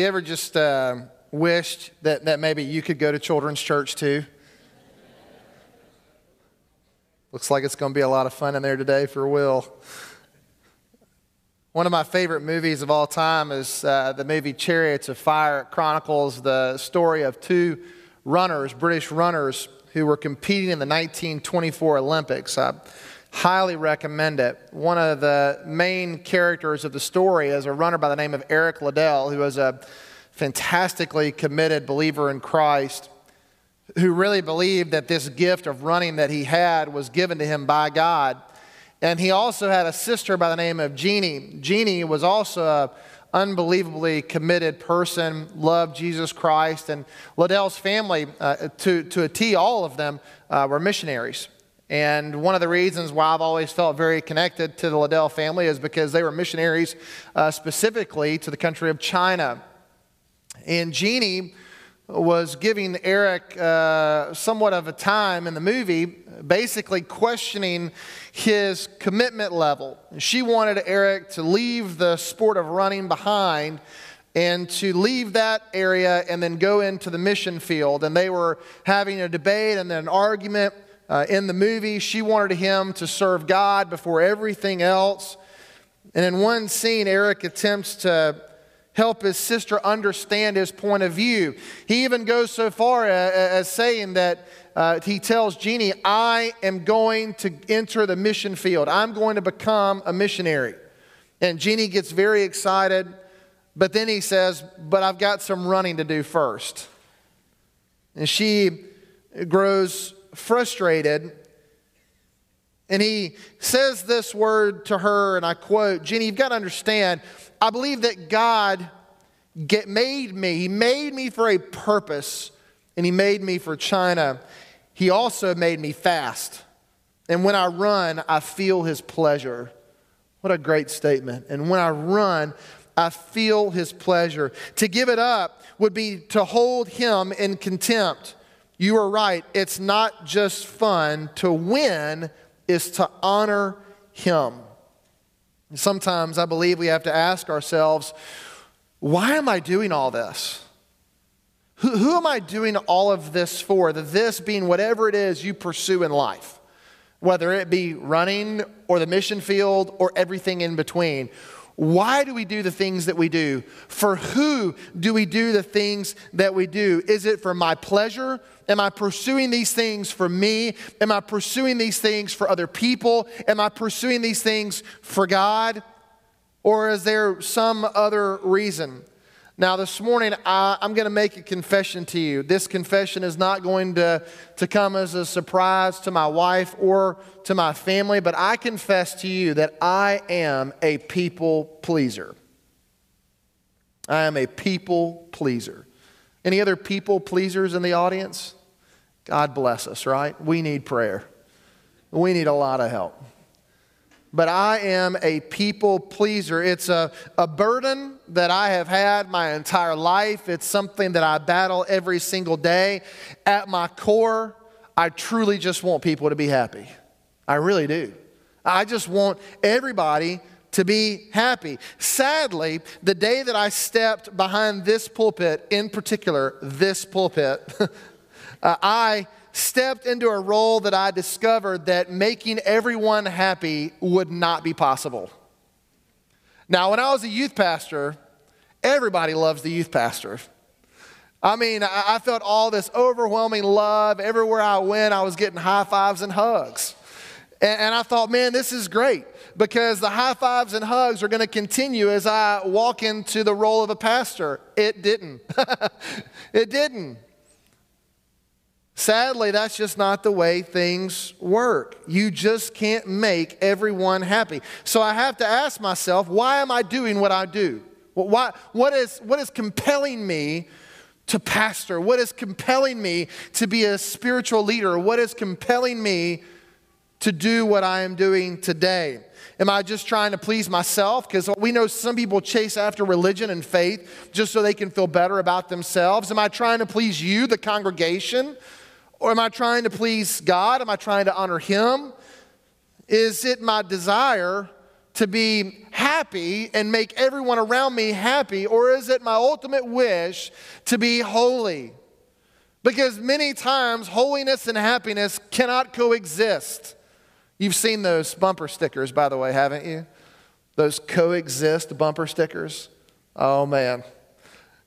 You ever just uh, wished that, that maybe you could go to children's church too? Looks like it's going to be a lot of fun in there today for Will. One of my favorite movies of all time is uh, the movie Chariots of Fire. It chronicles the story of two runners, British runners, who were competing in the 1924 Olympics. I highly recommend it. One of the main characters of the story is a runner by the name of Eric Liddell, who was a fantastically committed believer in Christ, who really believed that this gift of running that he had was given to him by God. And he also had a sister by the name of Jeannie. Jeannie was also a unbelievably committed person, loved Jesus Christ. And Liddell's family, uh, to, to a T, all of them uh, were missionaries. And one of the reasons why I've always felt very connected to the Liddell family is because they were missionaries uh, specifically to the country of China. And Jeannie was giving Eric uh, somewhat of a time in the movie, basically questioning his commitment level. She wanted Eric to leave the sport of running behind and to leave that area and then go into the mission field. And they were having a debate and then an argument uh, in the movie. She wanted him to serve God before everything else. And in one scene, Eric attempts to help his sister understand his point of view. He even goes so far as saying that uh, he tells Jeannie, I am going to enter the mission field. I'm going to become a missionary. And Jeannie gets very excited, but then he says, But I've got some running to do first. And she grows frustrated. And he says this word to her, and I quote Jeannie, you've got to understand, I believe that God get, made me. He made me for a purpose, and He made me for China. He also made me fast. And when I run, I feel His pleasure. What a great statement. And when I run, I feel His pleasure. To give it up would be to hold Him in contempt. You are right. It's not just fun. To win is to honor Him. Sometimes I believe we have to ask ourselves, why am I doing all this? Who, who am I doing all of this for? The this being whatever it is you pursue in life, whether it be running or the mission field or everything in between. Why do we do the things that we do? For who do we do the things that we do? Is it for my pleasure? Am I pursuing these things for me? Am I pursuing these things for other people? Am I pursuing these things for God? Or is there some other reason? Now, this morning, I, am going to make a confession to you. This confession is not going to, to come as a surprise to my wife or to my family, but I confess to you that I am a people pleaser. I am a people pleaser. Any other people pleasers in the audience? God bless us, right? We need prayer. We need a lot of help but I am a people pleaser. It's a, a burden that I have had my entire life. It's something that I battle every single day. At my core, I truly just want people to be happy. I really do. I just want everybody to be happy. Sadly, the day that I stepped behind this pulpit, in particular, this pulpit, uh, I stepped into a role that I discovered that making everyone happy would not be possible. Now, when I was a youth pastor, everybody loves the youth pastor. I mean, I felt all this overwhelming love. Everywhere I went, I was getting high fives and hugs. And I thought, man, this is great because the high fives and hugs are going to continue as I walk into the role of a pastor. It didn't. it didn't. Sadly, that's just not the way things work. You just can't make everyone happy. So I have to ask myself, why am I doing what I do? Why, what, is, what is compelling me to pastor? What is compelling me to be a spiritual leader? What is compelling me to do what I am doing today? Am I just trying to please myself? Because we know some people chase after religion and faith just so they can feel better about themselves. Am I trying to please you, the congregation? Or am I trying to please God? Am I trying to honor Him? Is it my desire to be happy and make everyone around me happy, or is it my ultimate wish to be holy? Because many times holiness and happiness cannot coexist. You've seen those bumper stickers, by the way, haven't you? Those coexist bumper stickers. Oh man,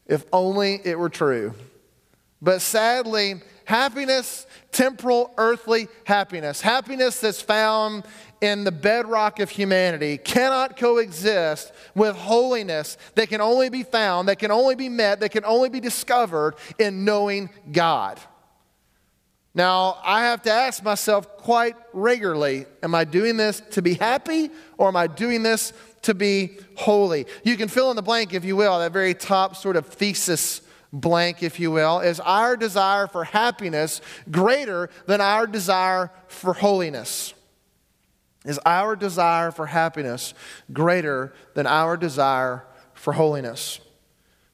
if only it were true. But sadly, happiness, temporal, earthly happiness, happiness that's found in the bedrock of humanity, cannot coexist with holiness that can only be found, that can only be met, that can only be discovered in knowing God. Now, I have to ask myself quite regularly Am I doing this to be happy or am I doing this to be holy? You can fill in the blank, if you will, that very top sort of thesis blank, if you will, is our desire for happiness greater than our desire for holiness? Is our desire for happiness greater than our desire for holiness?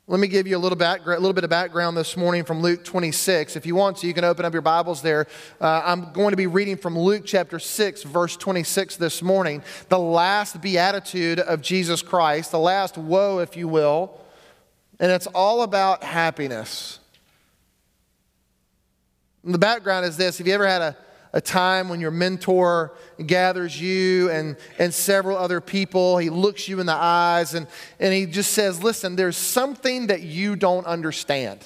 Let me give you a little, back, a little bit of background this morning from Luke 26. If you want to, you can open up your Bibles there. Uh, I'm going to be reading from Luke chapter 6, verse 26 this morning, the last beatitude of Jesus Christ, the last woe, if you will. And it's all about happiness. And the background is this Have you ever had a, a time when your mentor gathers you and, and several other people? He looks you in the eyes and, and he just says, Listen, there's something that you don't understand.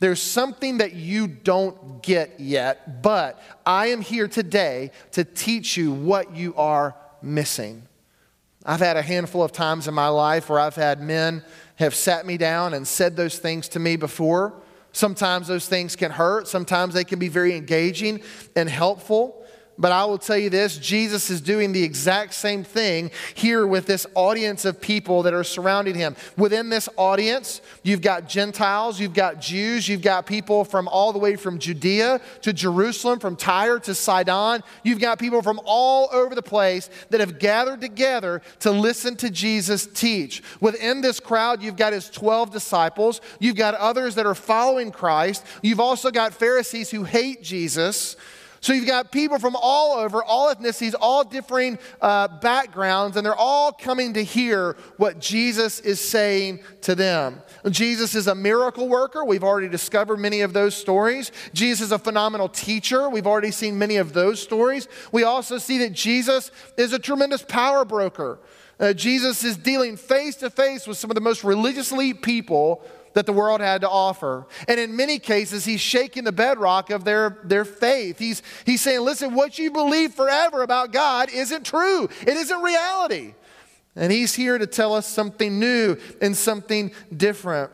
There's something that you don't get yet, but I am here today to teach you what you are missing. I've had a handful of times in my life where I've had men have sat me down and said those things to me before. Sometimes those things can hurt, sometimes they can be very engaging and helpful. But I will tell you this Jesus is doing the exact same thing here with this audience of people that are surrounding him. Within this audience, you've got Gentiles, you've got Jews, you've got people from all the way from Judea to Jerusalem, from Tyre to Sidon. You've got people from all over the place that have gathered together to listen to Jesus teach. Within this crowd, you've got his 12 disciples, you've got others that are following Christ, you've also got Pharisees who hate Jesus. So you've got people from all over, all ethnicities, all differing uh, backgrounds, and they're all coming to hear what Jesus is saying to them. Jesus is a miracle worker. We've already discovered many of those stories. Jesus is a phenomenal teacher. We've already seen many of those stories. We also see that Jesus is a tremendous power broker. Uh, Jesus is dealing face to face with some of the most religiously people that the world had to offer. And in many cases, he's shaking the bedrock of their, their faith. He's, he's saying, listen, what you believe forever about God isn't true, it isn't reality. And he's here to tell us something new and something different.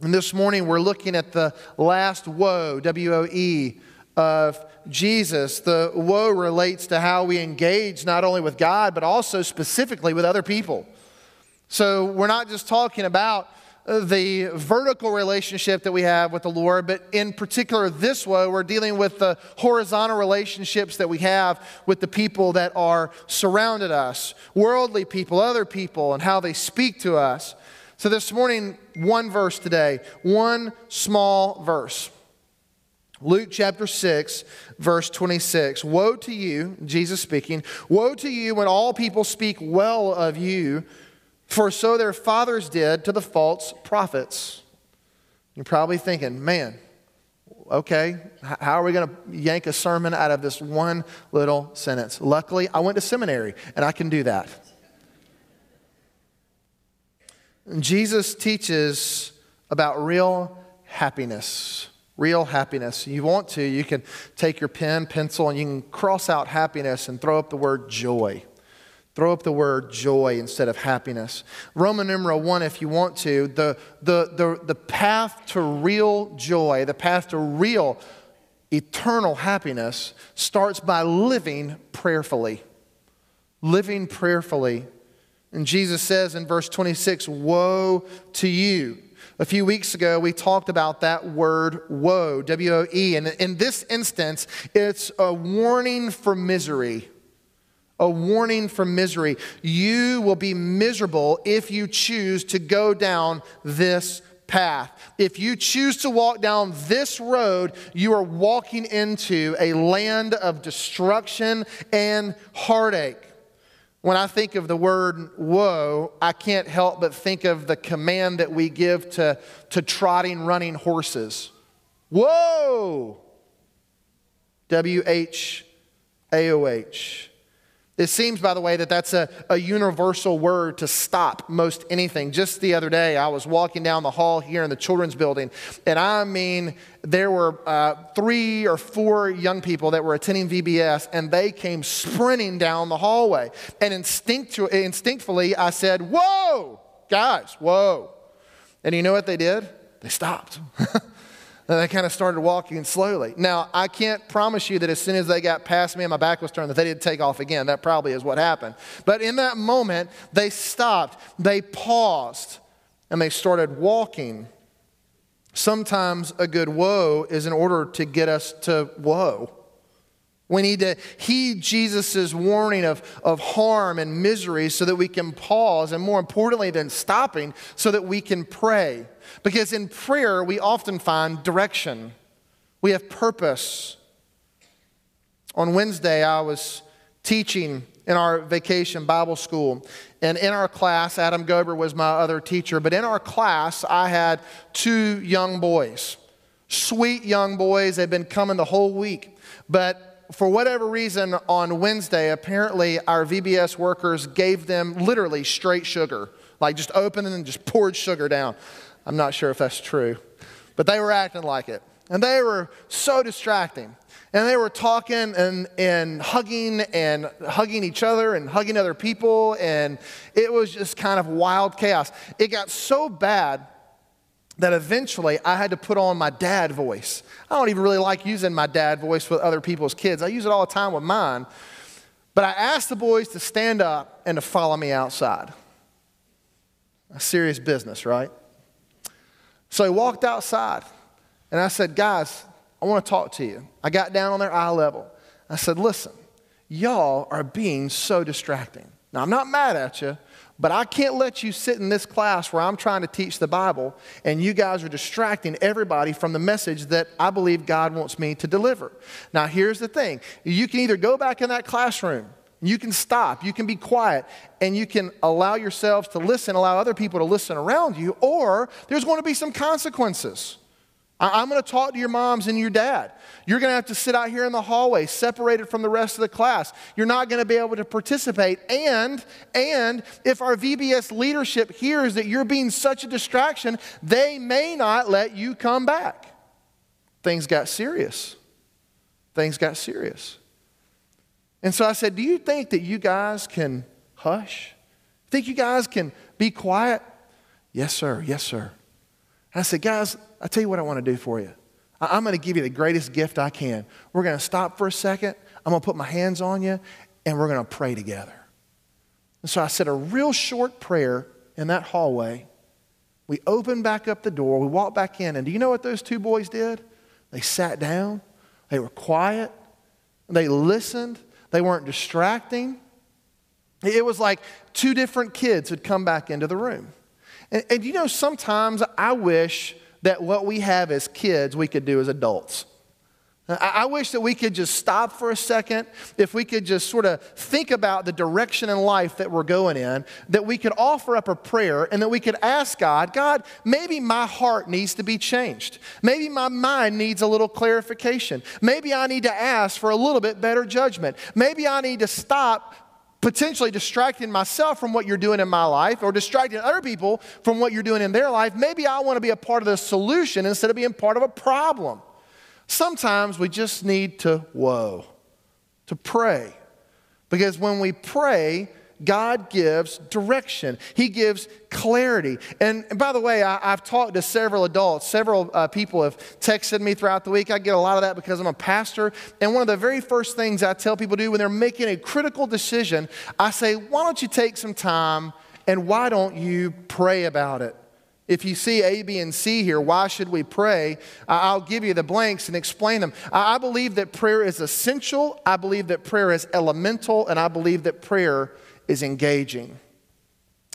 And this morning, we're looking at the last woe, W O E, of Jesus. The woe relates to how we engage not only with God, but also specifically with other people. So we're not just talking about the vertical relationship that we have with the Lord, but in particular, this way, we're dealing with the horizontal relationships that we have with the people that are surrounded us worldly people, other people, and how they speak to us. So, this morning, one verse today, one small verse. Luke chapter 6, verse 26. Woe to you, Jesus speaking, woe to you when all people speak well of you for so their fathers did to the false prophets. You're probably thinking, man, okay, how are we going to yank a sermon out of this one little sentence? Luckily, I went to seminary and I can do that. Jesus teaches about real happiness. Real happiness. You want to, you can take your pen, pencil, and you can cross out happiness and throw up the word joy. Throw up the word joy instead of happiness. Roman numeral one, if you want to, the, the, the, the path to real joy, the path to real eternal happiness starts by living prayerfully. Living prayerfully. And Jesus says in verse 26, Woe to you. A few weeks ago, we talked about that word woe, W O E. And in this instance, it's a warning for misery a warning from misery. You will be miserable if you choose to go down this path. If you choose to walk down this road, you are walking into a land of destruction and heartache. when I think of the word woe, I can't help but think of the command that we give to, to trotting, running horses. Whoa! W H A O H. It seems, by the way, that that's a, a universal word to stop most anything. Just the other day, I was walking down the hall here in the children's building, and I mean, there were uh, three or four young people that were attending VBS, and they came sprinting down the hallway. And instinct- instinctively, I said, Whoa, guys, whoa. And you know what they did? They stopped. And they kind of started walking slowly. Now, I can't promise you that as soon as they got past me and my back was turned, that they didn't take off again. That probably is what happened. But in that moment, they stopped, they paused, and they started walking. Sometimes a good woe is in order to get us to woe. We need to heed Jesus' warning of, of harm and misery so that we can pause, and more importantly than stopping, so that we can pray. Because in prayer, we often find direction, we have purpose. On Wednesday, I was teaching in our vacation Bible school. And in our class, Adam Gober was my other teacher, but in our class, I had two young boys. Sweet young boys. They've been coming the whole week. But for whatever reason, on Wednesday, apparently our VBS workers gave them literally straight sugar, like just opened and just poured sugar down. I'm not sure if that's true, but they were acting like it. And they were so distracting. And they were talking and, and hugging and hugging each other and hugging other people. And it was just kind of wild chaos. It got so bad that eventually I had to put on my dad voice. I don't even really like using my dad voice with other people's kids, I use it all the time with mine. But I asked the boys to stand up and to follow me outside. A serious business, right? So he walked outside, and I said, Guys, I want to talk to you. I got down on their eye level. I said, Listen, y'all are being so distracting. Now, I'm not mad at you, but I can't let you sit in this class where I'm trying to teach the Bible and you guys are distracting everybody from the message that I believe God wants me to deliver. Now, here's the thing you can either go back in that classroom you can stop, you can be quiet, and you can allow yourselves to listen, allow other people to listen around you, or there's going to be some consequences. I'm going to talk to your moms and your dad. You're going to have to sit out here in the hallway, separated from the rest of the class. You're not going to be able to participate. And, and if our VBS leadership hears that you're being such a distraction, they may not let you come back. Things got serious. Things got serious. And so I said, Do you think that you guys can hush? Think you guys can be quiet? Yes, sir. Yes, sir. I said, Guys, i tell you what I want to do for you. I'm going to give you the greatest gift I can. We're going to stop for a second. I'm going to put my hands on you, and we're going to pray together. And so I said a real short prayer in that hallway. We opened back up the door. We walked back in. And do you know what those two boys did? They sat down, they were quiet, they listened, they weren't distracting. It was like two different kids had come back into the room. And, and you know, sometimes I wish that what we have as kids we could do as adults. I wish that we could just stop for a second, if we could just sort of think about the direction in life that we're going in, that we could offer up a prayer and that we could ask God, God, maybe my heart needs to be changed. Maybe my mind needs a little clarification. Maybe I need to ask for a little bit better judgment. Maybe I need to stop potentially distracting myself from what you're doing in my life or distracting other people from what you're doing in their life. Maybe I want to be a part of the solution instead of being part of a problem. Sometimes we just need to whoa, to pray. Because when we pray, God gives direction. He gives clarity. And, by the way, I, have talked to several adults. Several uh, people have texted me throughout the week. I get a lot of that because I'm a pastor. And one of the very first things I tell people to do when they're making a critical decision, I say, why don't you take some time and why don't you pray about it? If you see A, B, and C here, why should we pray? I'll give you the blanks and explain them. I believe that prayer is essential. I believe that prayer is elemental. And I believe that prayer is engaging.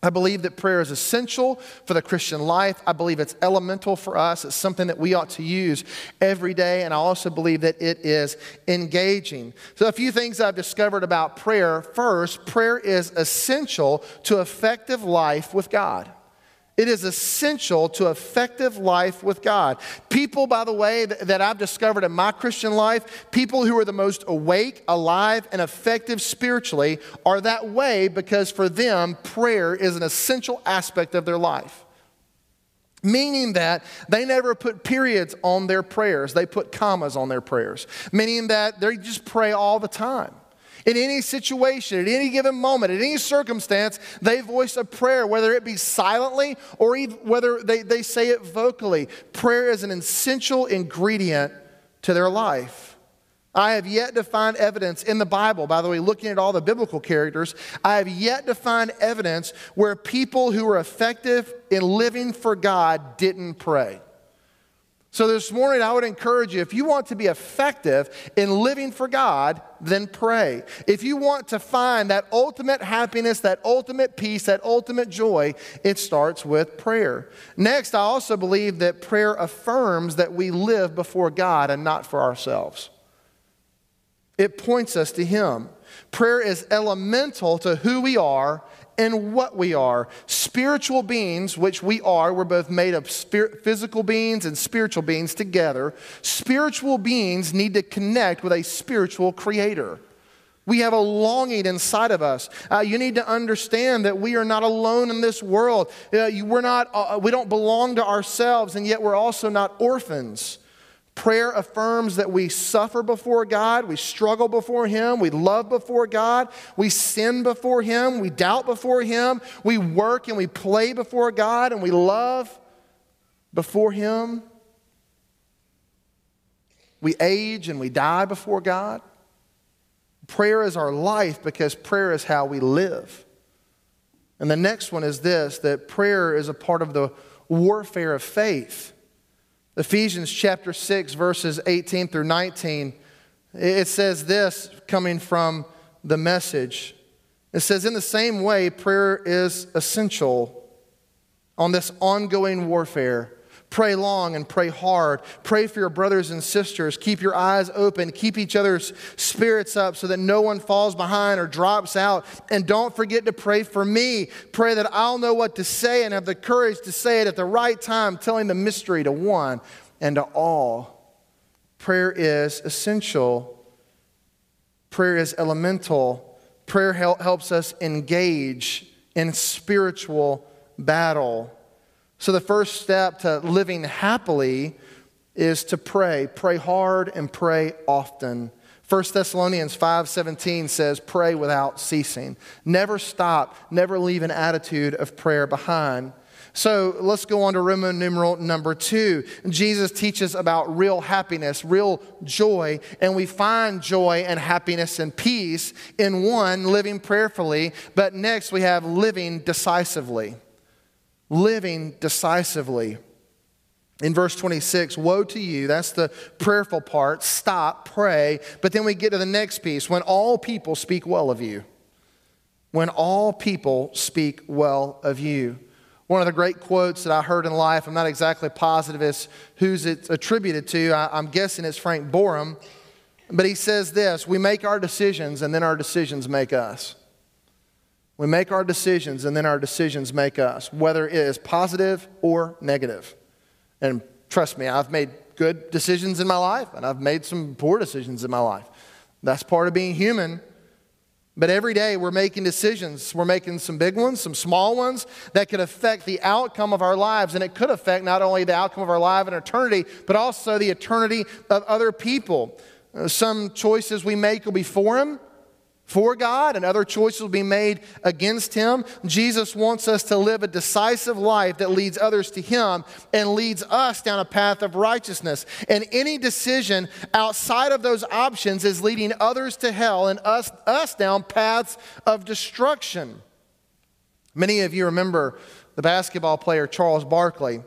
I believe that prayer is essential for the Christian life. I believe it's elemental for us. It's something that we ought to use every day. And I also believe that it is engaging. So, a few things I've discovered about prayer. First, prayer is essential to effective life with God. It is essential to effective life with God. People, by the way, that I've discovered in my Christian life, people who are the most awake, alive, and effective spiritually are that way because for them, prayer is an essential aspect of their life. Meaning that they never put periods on their prayers, they put commas on their prayers. Meaning that they just pray all the time. In any situation, at any given moment, at any circumstance, they voice a prayer, whether it be silently or even whether they, they say it vocally. Prayer is an essential ingredient to their life. I have yet to find evidence in the Bible, by the way, looking at all the biblical characters, I have yet to find evidence where people who were effective in living for God didn't pray. So, this morning, I would encourage you if you want to be effective in living for God, then pray. If you want to find that ultimate happiness, that ultimate peace, that ultimate joy, it starts with prayer. Next, I also believe that prayer affirms that we live before God and not for ourselves, it points us to Him. Prayer is elemental to who we are and what we are. Spiritual beings, which we are, we're both made of physical beings and spiritual beings together. Spiritual beings need to connect with a spiritual creator. We have a longing inside of us. Uh, you need to understand that we are not alone in this world. Uh, you, we're not, uh, we don't belong to ourselves, and yet we're also not orphans. Prayer affirms that we suffer before God, we struggle before Him, we love before God, we sin before Him, we doubt before Him, we work and we play before God, and we love before Him. We age and we die before God. Prayer is our life because prayer is how we live. And the next one is this that prayer is a part of the warfare of faith. Ephesians chapter 6, verses 18 through 19, it says this coming from the message. It says, In the same way, prayer is essential on this ongoing warfare. Pray long and pray hard. Pray for your brothers and sisters. Keep your eyes open. Keep each other's spirits up so that no one falls behind or drops out. And don't forget to pray for me. Pray that I'll know what to say and have the courage to say it at the right time, telling the mystery to one and to all. Prayer is essential, prayer is elemental. Prayer helps us engage in spiritual battle. So, the first step to living happily is to pray. Pray hard and pray often. 1 Thessalonians 5:17 says pray without ceasing. Never stop, never leave an attitude of prayer behind. So let's go on to Roman numeral number two. Jesus teaches about real happiness, real joy, and we find joy and happiness and peace in one, living prayerfully, but next we have living decisively living decisively. In verse 26, woe to you, that's the prayerful part. Stop, pray. But then we get to the next piece when all people speak well of you. When all people speak well of you. One of the great quotes that I heard in life, I'm not exactly positive as who's it's attributed to. I, am guessing it's Frank Boreham, But he says this We make our decisions, and then our decisions make us. We make our decisions, and then our decisions make us, whether it is positive or negative. And trust me, I've made good decisions in my life, and I've made some poor decisions in my life. That's part of being human. But every day we're making decisions. We're making some big ones, some small ones that could affect the outcome of our lives. And it could affect not only the outcome of our life and eternity, but also the eternity of other people. Uh, some choices we make will be for Him, for God and other choices will be made against him. Jesus wants us to live a decisive life that leads others to him and leads us down a path of righteousness. And any decision outside of those options is leading others to hell and us, us down paths of destruction. Many of you remember the basketball player Charles Barkley.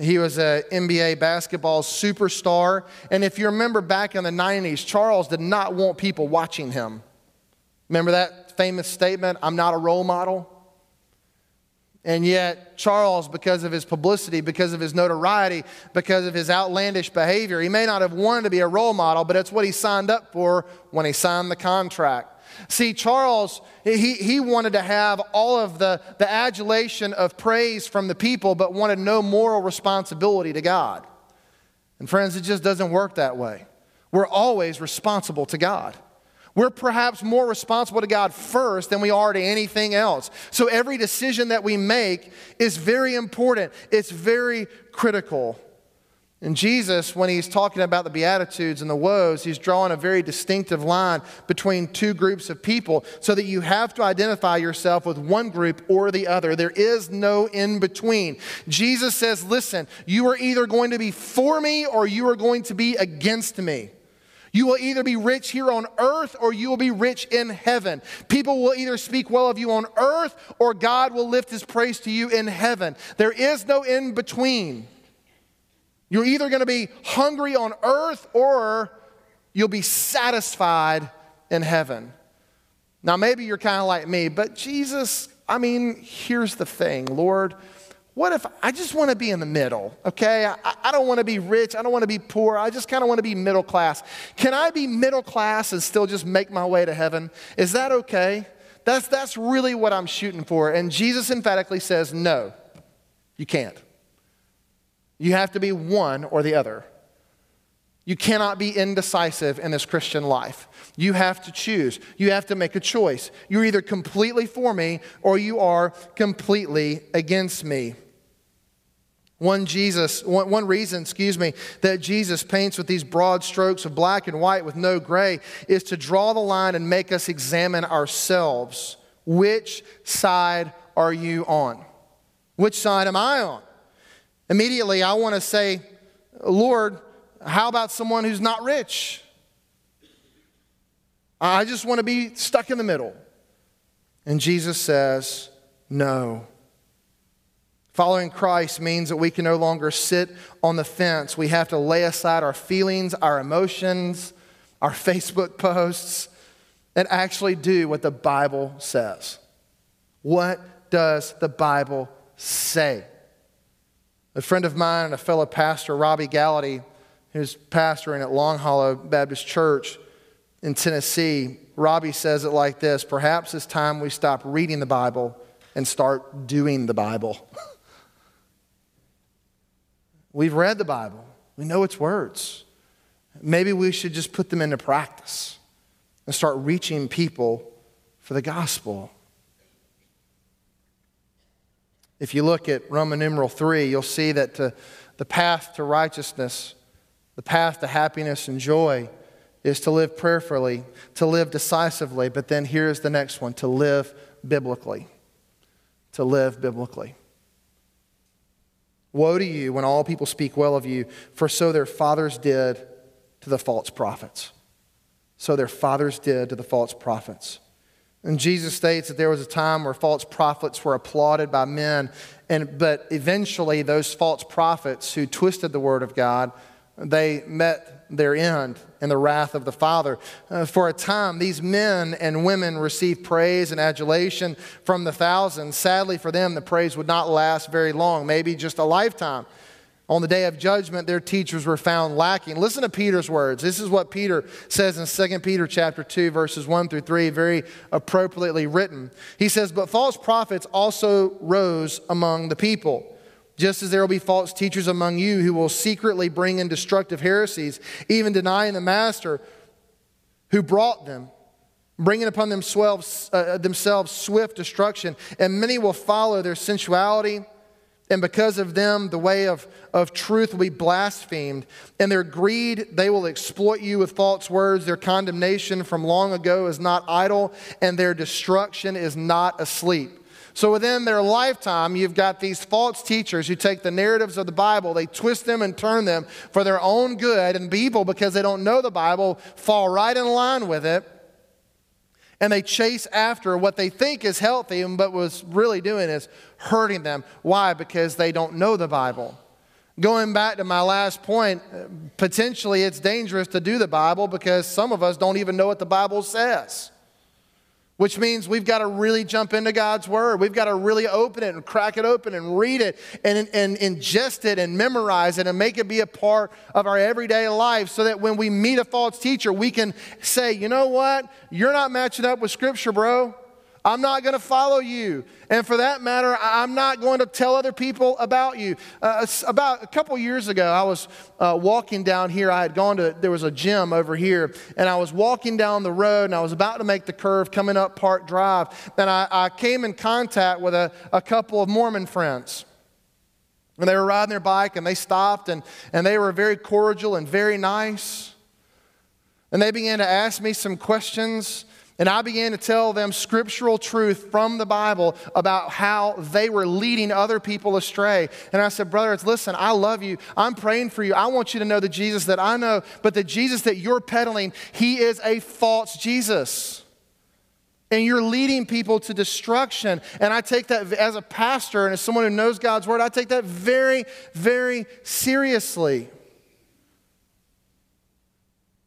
He was an NBA basketball superstar. And if you remember back in the 90s, Charles did not want people watching him. Remember that famous statement, I'm not a role model? And yet, Charles, because of his publicity, because of his notoriety, because of his outlandish behavior, he may not have wanted to be a role model, but it's what he signed up for when he signed the contract. See, Charles, he, he wanted to have all of the, the adulation of praise from the people, but wanted no moral responsibility to God. And friends, it just doesn't work that way. We're always responsible to God. We're perhaps more responsible to God first than we are to anything else. So every decision that we make is very important, it's very critical. And Jesus, when he's talking about the Beatitudes and the woes, he's drawing a very distinctive line between two groups of people so that you have to identify yourself with one group or the other. There is no in between. Jesus says, Listen, you are either going to be for me or you are going to be against me. You will either be rich here on earth or you will be rich in heaven. People will either speak well of you on earth or God will lift his praise to you in heaven. There is no in between. You're either going to be hungry on earth or you'll be satisfied in heaven. Now, maybe you're kind of like me, but Jesus, I mean, here's the thing, Lord. What if I just want to be in the middle, okay? I, I don't want to be rich. I don't want to be poor. I just kind of want to be middle class. Can I be middle class and still just make my way to heaven? Is that okay? That's, that's really what I'm shooting for. And Jesus emphatically says, no, you can't. You have to be one or the other. You cannot be indecisive in this Christian life. You have to choose. You have to make a choice. You're either completely for me or you are completely against me. One Jesus, one, one reason, excuse me, that Jesus paints with these broad strokes of black and white with no gray is to draw the line and make us examine ourselves. Which side are you on? Which side am I on? Immediately, I want to say, Lord, how about someone who's not rich? I just want to be stuck in the middle. And Jesus says, No. Following Christ means that we can no longer sit on the fence. We have to lay aside our feelings, our emotions, our Facebook posts, and actually do what the Bible says. What does the Bible say? A friend of mine and a fellow pastor, Robbie Gallaty, who's pastoring at Long Hollow Baptist Church in Tennessee, Robbie says it like this Perhaps it's time we stop reading the Bible and start doing the Bible. We've read the Bible, we know its words. Maybe we should just put them into practice and start reaching people for the gospel. If you look at Roman numeral 3, you'll see that to, the path to righteousness, the path to happiness and joy, is to live prayerfully, to live decisively. But then here's the next one to live biblically. To live biblically. Woe to you when all people speak well of you, for so their fathers did to the false prophets. So their fathers did to the false prophets. And Jesus states that there was a time where false prophets were applauded by men, and, but eventually those false prophets who twisted the word of God, they met their end in the wrath of the Father. Uh, for a time, these men and women received praise and adulation from the thousands. Sadly for them, the praise would not last very long, maybe just a lifetime. On the day of judgment, their teachers were found lacking. Listen to Peter's words. This is what Peter says in 2 Peter chapter 2, verses 1 through 3, very appropriately written. He says, But false prophets also rose among the people. Just as there will be false teachers among you who will secretly bring in destructive heresies, even denying the master who brought them, bringing upon themselves, uh, themselves swift destruction. And many will follow their sensuality and because of them, the way of, of truth will be blasphemed. And their greed, they will exploit you with false words. Their condemnation from long ago is not idle, and their destruction is not asleep. So within their lifetime, you've got these false teachers who take the narratives of the Bible, they twist them and turn them for their own good, and people, because they don't know the Bible, fall right in line with it and they chase after what they think is healthy, but what's really doing is hurting them. Why? Because they don't know the Bible. Going back to my last point, potentially it's dangerous to do the Bible because some of us don't even know what the Bible says. Which means we've got to really jump into God's Word. We've got to really open it and crack it open and read it and, and ingest it and memorize it and make it be a part of our everyday life so that when we meet a false teacher, we can say, you know what? You're not matching up with Scripture, bro. I'm not going to follow you. And for that matter, I'm not going to tell other people about you. Uh, about a couple years ago, I was uh, walking down here. I had gone to, there was a gym over here, and I was walking down the road, and I was about to make the curve coming up Park Drive. And I, I came in contact with a, a couple of Mormon friends. And they were riding their bike, and they stopped, and, and they were very cordial and very nice. And they began to ask me some questions and I began to tell them scriptural truth from the Bible about how they were leading other people astray. And I said, Brothers, listen, I love you. I'm praying for you. I want you to know the Jesus that I know, but the Jesus that you're peddling, he is a false Jesus. And you're leading people to destruction. And I take that as a pastor and as someone who knows God's word, I take that very, very seriously.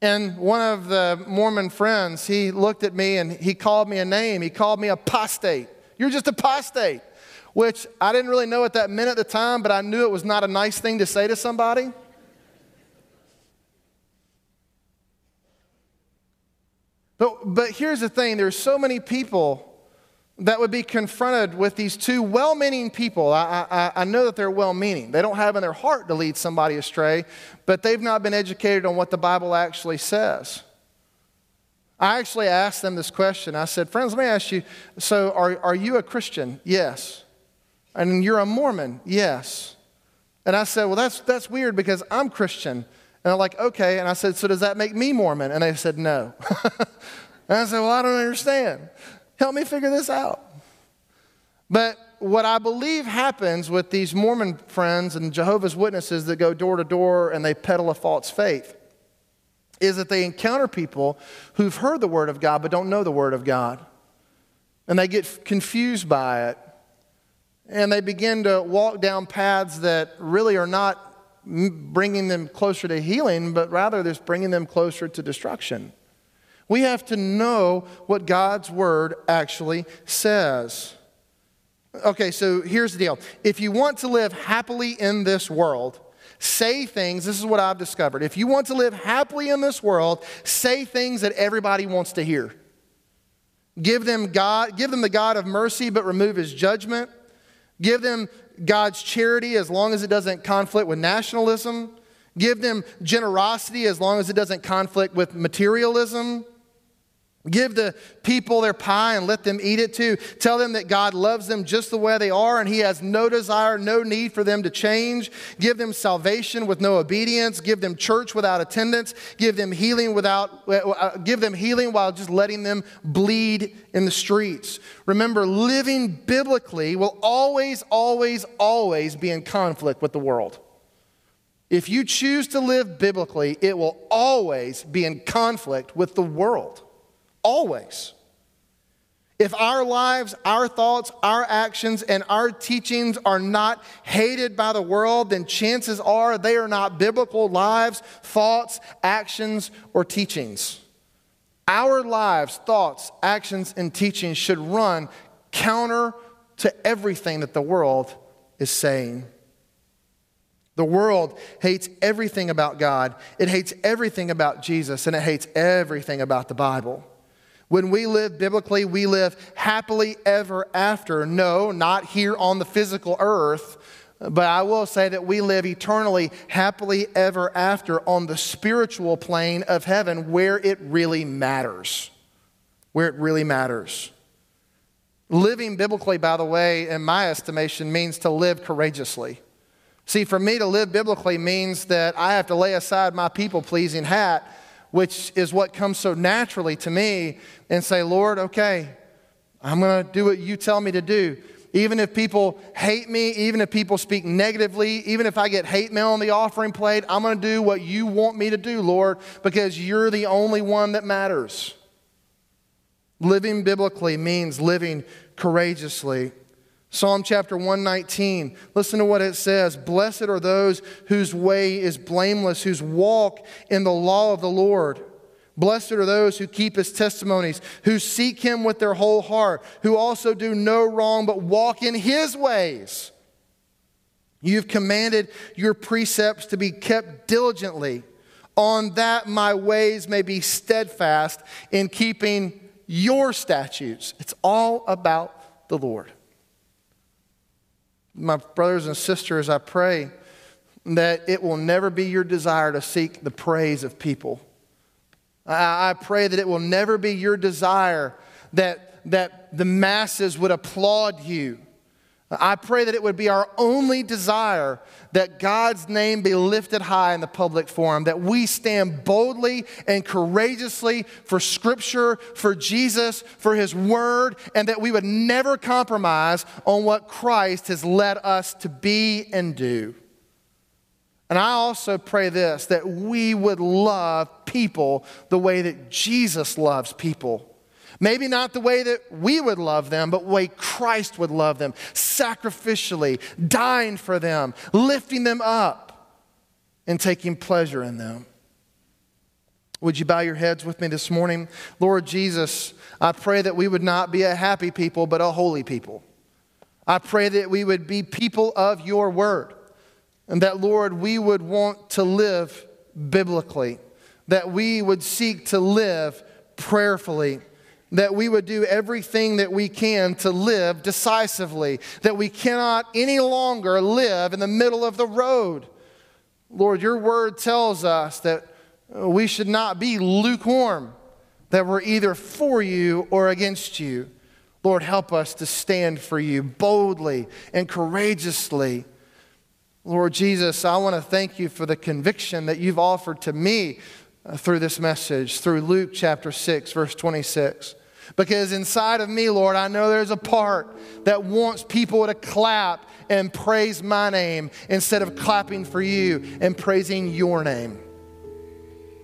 And one of the Mormon friends, he looked at me and he called me a name. He called me apostate. You're just apostate, which I didn't really know at that minute at the time, but I knew it was not a nice thing to say to somebody. But, but here's the thing there's so many people that would be confronted with these two well meaning people. I, I, I, know that they're well meaning. They don't have in their heart to lead somebody astray, but they've not been educated on what the Bible actually says. I actually asked them this question. I said, Friends, let me ask you so are, are you a Christian? Yes. And you're a Mormon? Yes. And I said, Well, that's, that's weird because I'm Christian. And they're like, Okay. And I said, So does that make me Mormon? And they said, No. and I said, Well, I don't understand. Help me figure this out. But what I believe happens with these Mormon friends and Jehovah's Witnesses that go door to door and they peddle a false faith is that they encounter people who've heard the Word of God but don't know the Word of God. And they get confused by it. And they begin to walk down paths that really are not bringing them closer to healing, but rather they're bringing them closer to destruction. We have to know what God's word actually says. Okay, so here's the deal. If you want to live happily in this world, say things, this is what I've discovered. If you want to live happily in this world, say things that everybody wants to hear. Give them God, give them the God of mercy but remove his judgment. Give them God's charity as long as it doesn't conflict with nationalism. Give them generosity as long as it doesn't conflict with materialism. Give the people their pie and let them eat it too. Tell them that God loves them just the way they are and He has no desire, no need for them to change. Give them salvation with no obedience. Give them church without attendance. Give them healing without, uh, give them healing while just letting them bleed in the streets. Remember, living biblically will always, always, always be in conflict with the world. If you choose to live biblically, it will always be in conflict with the world. Always. If our lives, our thoughts, our actions, and our teachings are not hated by the world, then chances are they are not biblical lives, thoughts, actions, or teachings. Our lives, thoughts, actions, and teachings should run counter to everything that the world is saying. The world hates everything about God, it hates everything about Jesus, and it hates everything about the Bible. When we live biblically, we live happily ever after. No, not here on the physical earth, but I will say that we live eternally happily ever after on the spiritual plane of heaven where it really matters. Where it really matters. Living biblically, by the way, in my estimation, means to live courageously. See, for me to live biblically means that I have to lay aside my people pleasing hat which is what comes so naturally to me, and say, Lord, okay, I'm going to do what you tell me to do. Even if people hate me, even if people speak negatively, even if I get hate mail on the offering plate, I'm going to do what you want me to do, Lord, because you're the only one that matters. Living biblically means living courageously. Psalm chapter 119, listen to what it says Blessed are those whose way is blameless, whose walk in the law of the Lord. Blessed are those who keep his testimonies, who seek him with their whole heart, who also do no wrong but walk in his ways. You've commanded your precepts to be kept diligently. On that my ways may be steadfast in keeping your statutes. It's all about the Lord. My brothers and sisters, I pray that it will never be your desire to seek the praise of people I, pray that it will never be your desire that, that the masses would applaud you. I pray that it would be our only desire that God's name be lifted high in the public forum, that we stand boldly and courageously for Scripture, for Jesus, for His Word, and that we would never compromise on what Christ has led us to be and do. And I also pray this that we would love people the way that Jesus loves people. Maybe not the way that we would love them, but the way Christ would love them, sacrificially, dying for them, lifting them up, and taking pleasure in them. Would you bow your heads with me this morning? Lord Jesus, I pray that we would not be a happy people, but a holy people. I pray that we would be people of your word. And that, Lord, we would want to live biblically, that we would seek to live prayerfully, that we would do everything that we can to live decisively, that we cannot any longer live in the middle of the road. Lord, your word tells us that we should not be lukewarm, that we're either for you or against you. Lord, help us to stand for you boldly and courageously Lord Jesus, I want to thank you for the conviction that you've offered to me uh, through this message, through Luke chapter 6, verse 26. Because inside of me, Lord, I know there's a part that wants people to clap and praise my name instead of clapping for you and praising your name.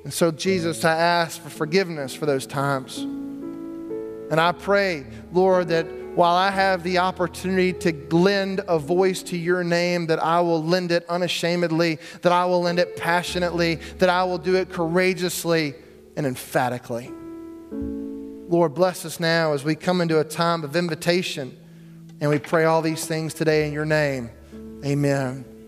And so, Jesus, I ask for forgiveness for those times. And I pray, Lord, that while I have the opportunity to lend a voice to your name, that I will lend it unashamedly, that I will lend it passionately, that I will do it courageously and emphatically. Lord, bless us now as we come into a time of invitation and we pray all these things today in your name. Amen.